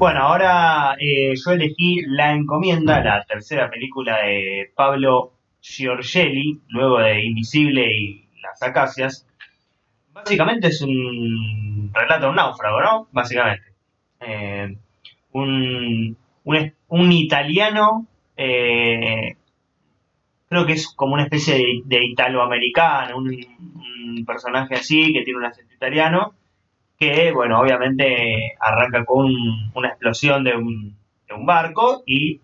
Bueno, ahora eh, yo elegí La Encomienda, la tercera película de Pablo Giorgelli, luego de Invisible y Las Acacias. Básicamente es un relato de un náufrago, ¿no? Básicamente. Eh, un, un, un italiano eh, creo que es como una especie de, de italoamericano, un, un, personaje así que tiene un acento italiano, que, bueno, obviamente arranca con un, una explosión de un, barco y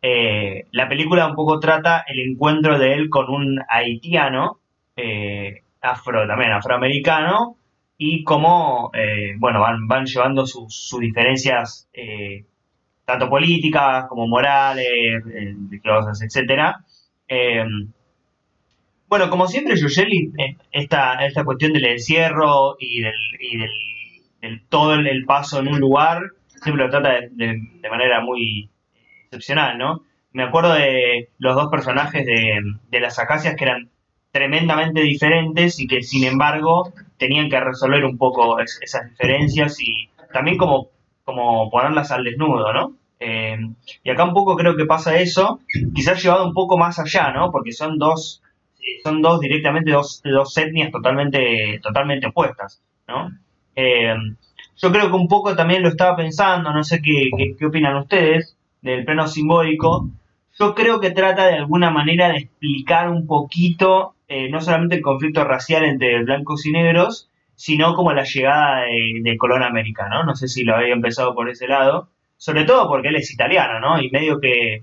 eh, la película un poco trata el encuentro de él con un haitiano, eh, afro también, afroamericano, y cómo, eh, bueno, van, van llevando sus, sus diferencias, tanto políticas como morales, religiosas, etcétera, bueno, como siempre, Yuyeli, eh, esta, esta cuestión del encierro y del, y del, todo el, paso en un lugar, siempre lo trata de, de, manera muy excepcional, ¿no? Me acuerdo de los dos personajes de, las acacias que eran tremendamente diferentes y que sin embargo tenían que resolver un poco es, esas diferencias y también como, como ponerlas al desnudo, ¿no? Eh, y acá un poco creo que pasa eso, quizás llevado un poco más allá, ¿no? Porque son dos, son dos directamente dos, dos etnias totalmente, totalmente opuestas, ¿no? Eh, yo creo que un poco también lo estaba pensando, no sé qué, qué, opinan ustedes del plano simbólico. Yo creo que trata de alguna manera de explicar un poquito, eh, no solamente el conflicto racial entre blancos y negros, sino como la llegada de, de Colón América, ¿no? No sé si lo había empezado por ese lado sobre todo porque él es italiano, ¿no? Y medio que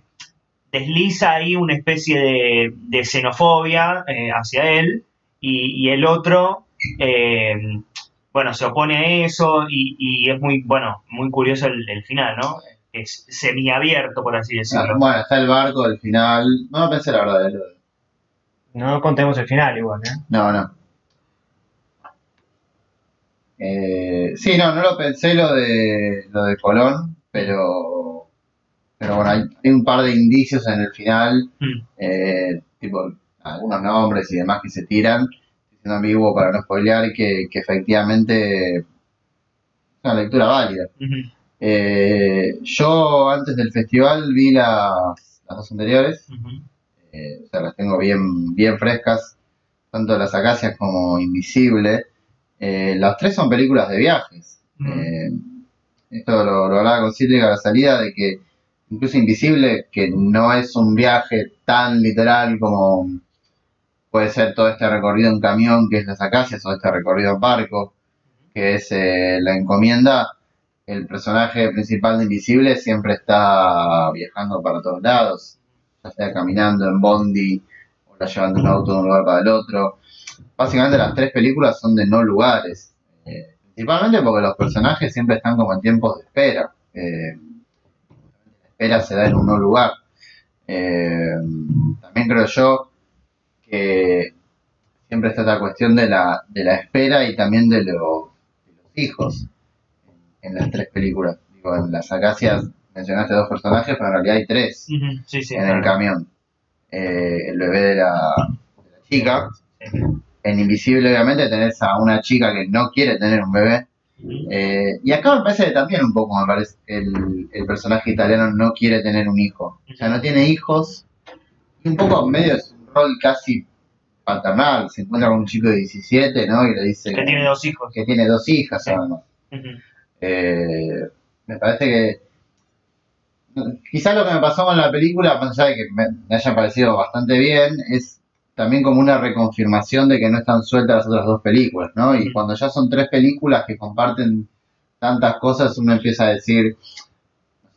desliza ahí una especie de, de xenofobia eh, hacia él y, y el otro, eh, bueno, se opone a eso y, y, es muy, bueno, muy curioso el, el final, ¿no? Es semiabierto, por así decirlo. Ah, bueno, está el barco, el final. No pensé la verdad. El... No contemos el final igual, ¿eh? No, no. Eh, sí, no, no lo pensé lo de lo de Colón, pero pero bueno, hay, hay un par de indicios en el final, Mm. eh, tipo algunos nombres y demás que se tiran, siendo ambiguo para no spoilear, que, que efectivamente es una lectura válida. Eh, yo antes del festival vi las, las dos anteriores, eh, o sea, las tengo bien, bien frescas, tanto las acacias como Invisible. Las tres son películas de viajes. Eh, esto lo, lo hablaba con Cítrica a la salida, de que incluso Invisible, que no es un viaje tan literal como puede ser todo este recorrido en camión, que es las acacias, o este recorrido en barco, que es eh, la encomienda, el personaje principal de Invisible siempre está viajando para todos lados, ya sea caminando en bondi, o la llevando en auto de un lugar para el otro. Básicamente las tres películas son de no lugares, eh, principalmente porque los personajes siempre están como en tiempos de espera. Eh, espera se da en un lugar. Eh, también creo yo que siempre está esta cuestión de la, de la espera y también de, lo- de los hijos en, en las tres películas. Digo, en las acacias mencionaste dos personajes, pero en realidad hay tres Ujú. Sí, sí. en el camión. Eh, el bebé de la, de la chica. En Invisible, obviamente, tenés a una chica que no quiere tener un bebé. Eh, y acá me parece que también un poco, me parece, el, el personaje italiano no quiere tener un hijo. O sea, no tiene hijos. Y un poco medio es un rol casi paternal. Se encuentra con un chico de 17, ¿no? Y le dice Que tiene dos hijos. que tiene dos hijas, Sí. además. Eh, me parece que quizás lo que me pasó con la película, más allá de que me, me haya parecido bastante bien, es también como una reconfirmación de que no están sueltas las otras dos películas, ¿no? Y Mm. cuando ya son tres películas que comparten tantas cosas, uno empieza a decir,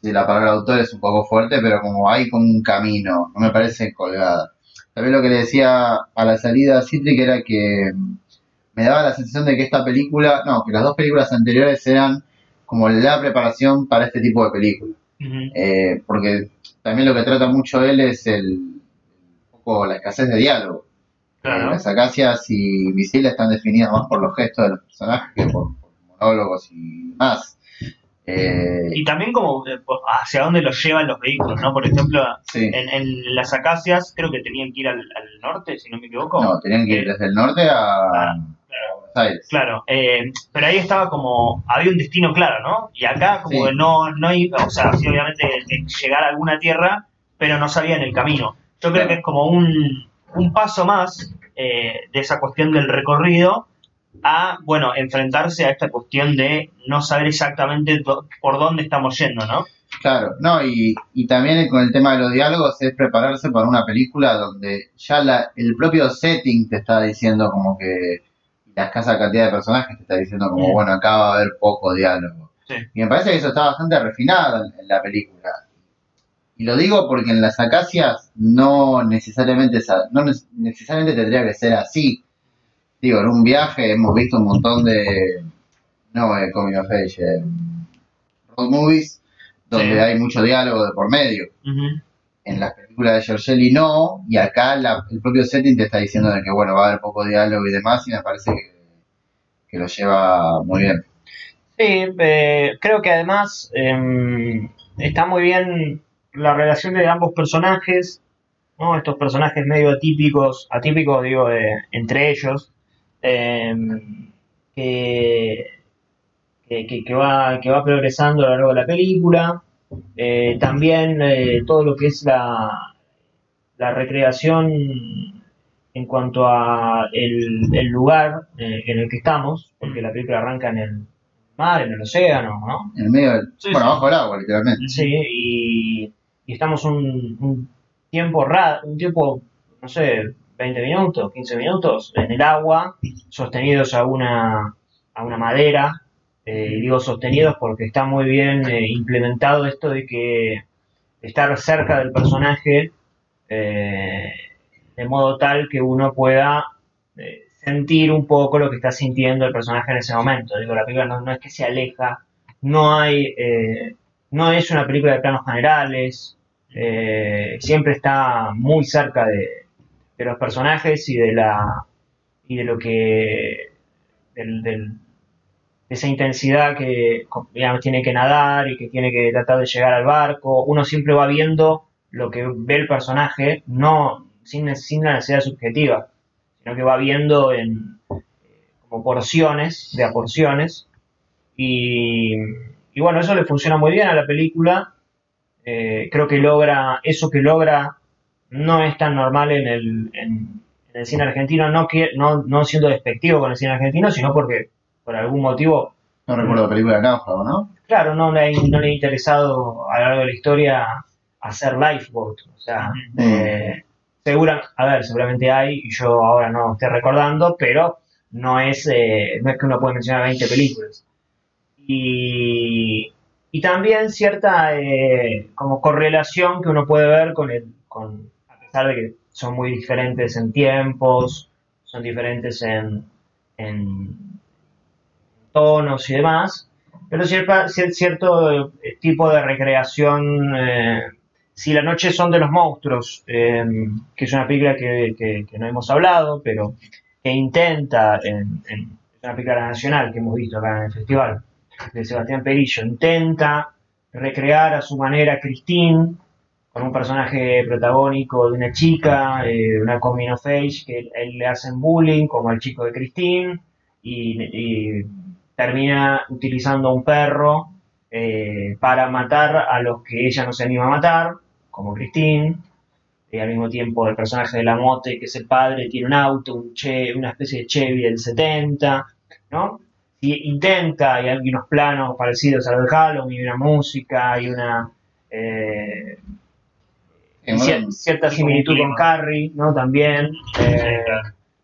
si la palabra autor es un poco fuerte, pero como hay como un camino, no me parece colgada. También lo que le decía a la salida a Citric era que me daba la sensación de que esta película, no, que las dos películas anteriores eran como la preparación para este tipo de película. Eh, porque también lo que trata mucho él es el, poco la escasez de diálogo. Claro. Eh, las acacias y visibles están definidas más por los gestos de los personajes que por, por monólogos y más. Eh, Y también como eh, por- hacia dónde los llevan los vehículos, ¿no? Por ejemplo, sí. en, en las acacias creo que tenían que ir al, al norte, si no me equivoco. No, tenían que ir desde el norte a, Ah, claro. Buenos Aires. Claro, eh, pero ahí estaba como, había un destino claro, ¿no? Y acá como Sí. que no, no hay, o sea, sí obviamente eh, llegar a alguna tierra, pero no sabían el camino. Yo creo que es como un, un paso más eh, de esa cuestión del recorrido a, bueno, enfrentarse a esta cuestión de no saber exactamente do- por dónde estamos yendo, ¿no? Claro, no, y, y también con el tema de los diálogos es prepararse para una película donde ya la, el propio setting te está diciendo como que la escasa cantidad de personajes te está diciendo como, bueno, acá va a haber poco diálogo. Sí. Y me parece que eso está bastante refinado en, en la película. Y lo digo porque en las acacias no necesariamente, esa- no neces- necesariamente tendría que ser así. Digo, en un viaje hemos visto un montón de, no, eh, coming of age, eh, road movies, donde Sí. hay mucho diálogo de por medio. En las películas de Giorgelli no, y acá la- el propio setting te está diciendo de que, bueno, va a haber poco diálogo y demás, y me parece que, que lo lleva muy bien. Sí, eh, creo que además em, está muy bien la relación de ambos personajes, ¿no? Estos personajes medio atípicos, atípicos digo, de- entre ellos, em, que, que, que- que va, que va progresando a lo largo de la película. Eh, también eh, todo lo que es la, la recreación en cuanto a el, el lugar eh, en el que estamos, porque la película arranca en el mar, en el océano, ¿no? En el medio del, Sí, bueno, sí. bajo el agua, literalmente. Sí, y, estamos un, tiempo un tiempo, no sé, 20 minutos, 15 minutos en el agua, sostenidos a una, a una madera. Eh, digo sostenidos porque está muy bien eh, implementado esto de que estar cerca del personaje eh, de modo tal que uno pueda eh, sentir un poco lo que está sintiendo el personaje en ese momento. Digo, la película no, no es que se aleja, no hay, eh, no es una película de planos generales, eh, siempre está muy cerca de, los personajes y de la y de lo que del, de esa intensidad que digamos, tiene que nadar y que tiene que tratar de llegar al barco. Uno siempre va viendo lo que ve el personaje, no sin, sin la necesidad subjetiva, sino que va viendo en como porciones, de a porciones. Y, y bueno, eso le funciona muy bien a la película. Eh, creo que logra, eso que logra no es tan normal en el, en, en el cine argentino, no, que, no, no siendo despectivo con el cine argentino, sino porque por algún motivo No recuerdo la película de Náufrago, ¿no? claro, no le, ha- no le ha interesado a lo largo de la historia hacer lifeboat. O sea, eh, segura, a ver, seguramente hay, y yo ahora no estoy recordando, pero no es, eh, no es que uno puede mencionar 20 películas. Y, y también cierta eh, como correlación que uno puede ver con el, con, a pesar de que son muy diferentes en tiempos, son diferentes en, en tonos y demás, pero cierta- cier- cierto eh, tipo de recreación. eh, si la noche son de los monstruos, eh, que es una película que, que- no hemos hablado, pero que intenta, en, en- es una película nacional que hemos visto acá en el festival, de Sebastián Perillo, intenta recrear a su manera a Christine, con un personaje protagónico de una chica, eh, una coming of age, que él le hacen bullying, como al chico de Christine, y, y termina utilizando un perro eh, para matar a los que ella no se anima a matar, como Christine. Y al mismo tiempo el personaje de la mote, que es el padre, tiene un auto, un che, una especie de Chevy del 70, ¿no? Y intenta, y hay unos planos parecidos a los de Halloween, y una música, y una... eh, cier- cierta similitud con. Carrie, ¿no? También. eh,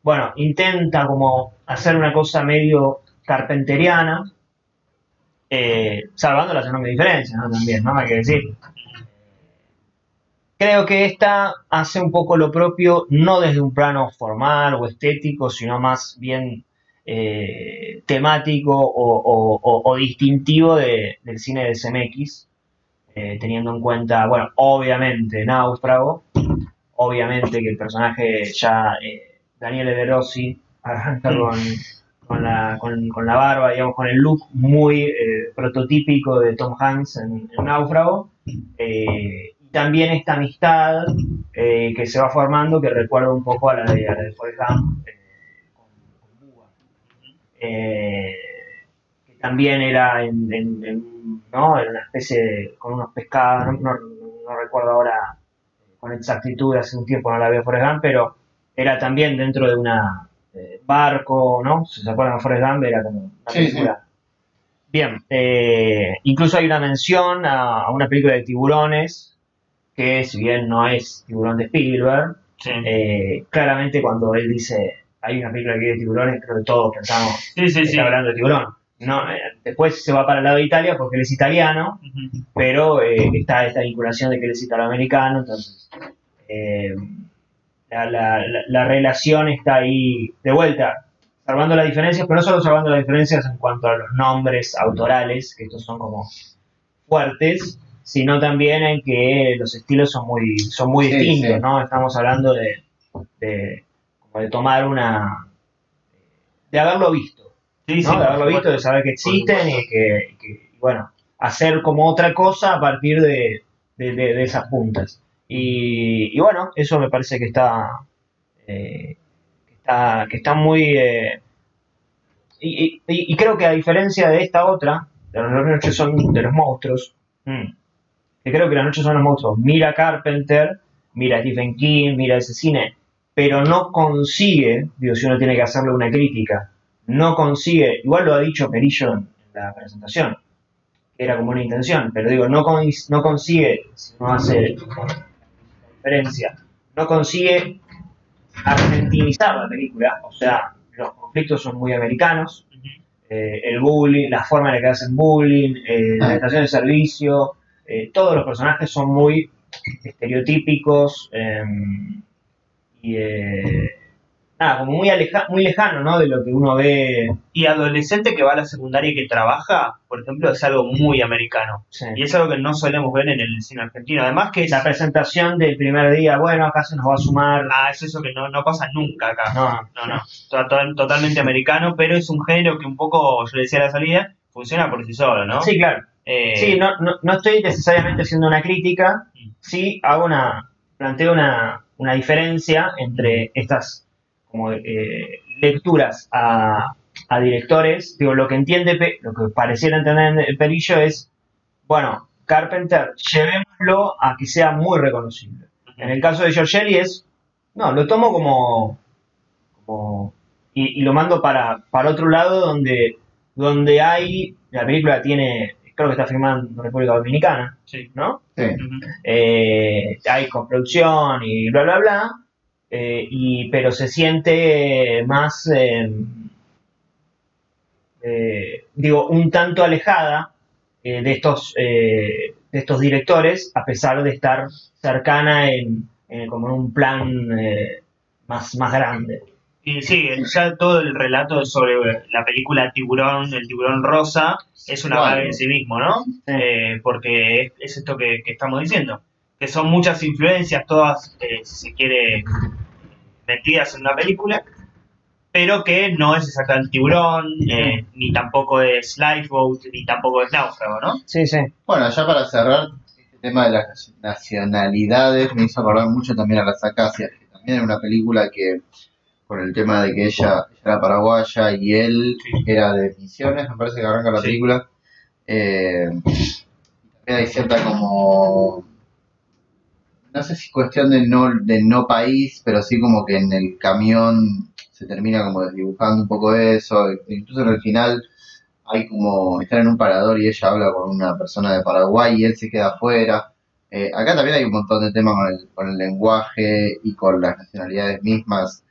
bueno, intenta como hacer una cosa medio carpenteriana, eh, salvando las enormes diferencias, ¿no? También, ¿no? Hay que decir. Creo que esta hace un poco lo propio, no desde un plano formal o estético, sino más bien eh, temático o, o- o- o distintivo de- del cine de CMX, eh, teniendo en cuenta, bueno, obviamente Náufrago, obviamente que el personaje ya, eh, Daniele De Rossi, arranca con, con, la, con, con la barba, digamos, con el look muy eh, prototípico de Tom Hanks en, en Náufrago. Eh, y también esta amistad que se va formando, que recuerda un poco a la de, a la de Forrest Gump, eh, eh, que también era en, en- en- ¿no? Era una especie de, con unos pescados, no, no- no recuerdo ahora con exactitud, hace un tiempo no la veo Forrest Gump, pero era también dentro de una eh, barco, ¿no? Si se acuerdan de Forrest Gump, era como una Sí, película. Bien, eh, incluso hay una mención a, a una película de tiburones, que si bien no es tiburón de Spielberg, Sí, eh, claramente cuando él dice hay una película que de tiburones, creo que todos pensamos sí, que sí. está hablando de tiburón. No, eh, después se va para el lado de Italia porque él es italiano, pero eh, está esta vinculación de que él es italoamericano, entonces eh, la, la- la- la relación está ahí de vuelta, salvando las diferencias, pero no solo salvando las diferencias en cuanto a los nombres autorales, que estos son como fuertes, sino también en que los estilos son muy, son muy Sí, distintos, sí. ¿no? Estamos hablando de, de, como de tomar una... de haberlo visto. Sí, ¿no? sí, de haberlo visto, de saber que existen y que, y que, y bueno, hacer como otra cosa a partir de, de- de- de esas puntas. Y, y bueno, eso me parece que está, eh, que está, que está muy... eh, y, y- y creo que a diferencia de esta otra, de las noches son de los monstruos, mm, que creo que las noches son los monstruos, mira Carpenter, mira Stephen King, mira ese cine, pero no consigue, digo, si uno tiene que hacerle una crítica, no consigue, igual lo ha dicho Perillo en la presentación, que era como una intención, pero digo, no, con- no consigue, si uno hace diferencia, no consigue argentinizar la película, o sea, los conflictos son muy americanos, eh, el bullying, la forma en la que hacen bullying, eh, la estación de servicio, eh, todos los personajes son muy estereotípicos eh, y eh, nada, como muy, aleja muy lejano ¿no? de lo que uno ve. Y adolescente que va a la secundaria y que trabaja, por ejemplo, es algo muy americano. sí. Y es algo que no solemos ver en el cine argentino. Además que es, La presentación del primer día, bueno, acá se nos va a sumar. ah, es eso que no, no pasa nunca acá. No, No, no. To- to- Totalmente americano, pero es un género que un poco, yo le decía a la salida, funciona por sí solo, ¿no? Sí, claro. Eh, Sí, no, no, no estoy necesariamente haciendo una crítica, Mm. sí hago una, planteo una, una diferencia entre estas como eh, lecturas a, directores. Digo, lo que entiende, lo que pareciera entender el Perillo es, bueno, Carpenter, llevémoslo a que sea muy reconocible. En el caso de Giorgelli es, no, lo tomo como, como y, y lo mando para, para otro lado donde, donde hay, la película tiene, creo que está en República Dominicana, Sí. ¿no? Sí. Eh, hay construcción y bla, bla, bla, eh, y, pero se siente más, eh, eh, digo, un tanto alejada eh, de, estos, eh, de estos directores, a pesar de estar cercana en, en como en un plan eh, más, más grande. Y sí, el- ya todo el relato sobre la película Tiburón, el tiburón rosa, es una vaga en sí mismo, ¿no? Eh, porque es, es esto que, que estamos diciendo, que son muchas influencias, todas, eh, si se quiere, metidas en una película, pero que no es exactamente tiburón, eh, ni tampoco es Lifeboat, ni tampoco es náufrago, ¿no? Sí, sí. Bueno, ya para cerrar, este tema de las nacionalidades me hizo acordar mucho también a las acacias, que también era una película que, por el tema de que ella, era paraguaya y él Sí. era de Misiones, me parece que arranca la Sí. película, eh, también hay cierta como, no sé si cuestión de no, de no país, pero sí como que en el camión se termina como desdibujando un poco eso, incluso en el final hay como, están en un parador y ella habla con una persona de Paraguay y él se queda afuera. Eh, acá también hay un montón de temas con el, con el lenguaje y con las nacionalidades mismas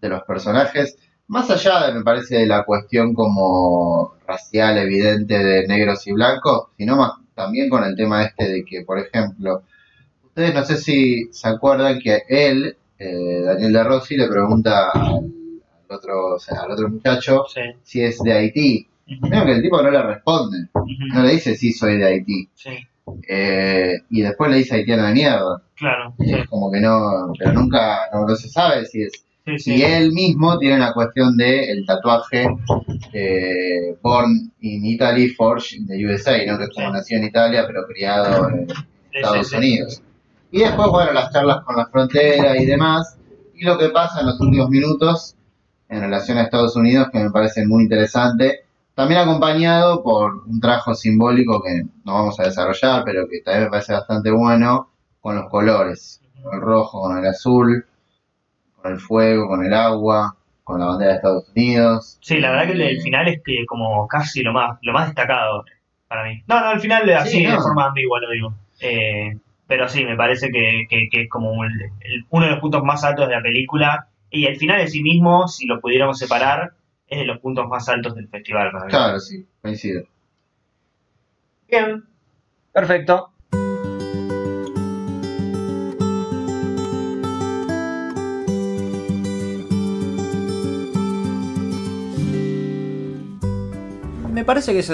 de los personajes. Más allá, de, me parece, de la cuestión como racial evidente de negros y blancos, sino más también con el tema este de que, por ejemplo, ustedes no sé si se acuerdan que él, eh, Daniel de Rossi, le pregunta al, otro, o sea, al otro muchacho Sí. si es de Haití. Creo que el tipo no le responde, no le dice sí soy de Haití. Sí, Eh, y después le dice haitiano de mierda. claro. Y Sí, es como que no, pero nunca, no, no se sabe si es. Sí, sí. Y él mismo tiene la cuestión de el tatuaje eh, Born in Italy, Forged in the USA, ¿no? que es como Sí. nació en Italia pero criado en Estados. Unidos. Y después, bueno, las charlas con la frontera y demás. Y lo que pasa en los últimos minutos en relación a Estados Unidos que me parece muy interesante. También acompañado por un trabajo simbólico que no vamos a desarrollar, pero que también me parece bastante bueno, con los colores. Con el rojo, con el azul, con el fuego, con el agua, con la bandera de Estados Unidos. Sí, la verdad que el, el final es que como casi lo más, lo más destacado para mí. No, no, al final así Sí, de forma ambigua lo digo. Eh, pero sí, me parece que, que- que es como el- el- uno de los puntos más altos de la película. Y el final en sí mismo, si lo pudiéramos separar, es de los puntos más altos del festival para mí. Claro, sí, coincido. Bien, perfecto. Parece que es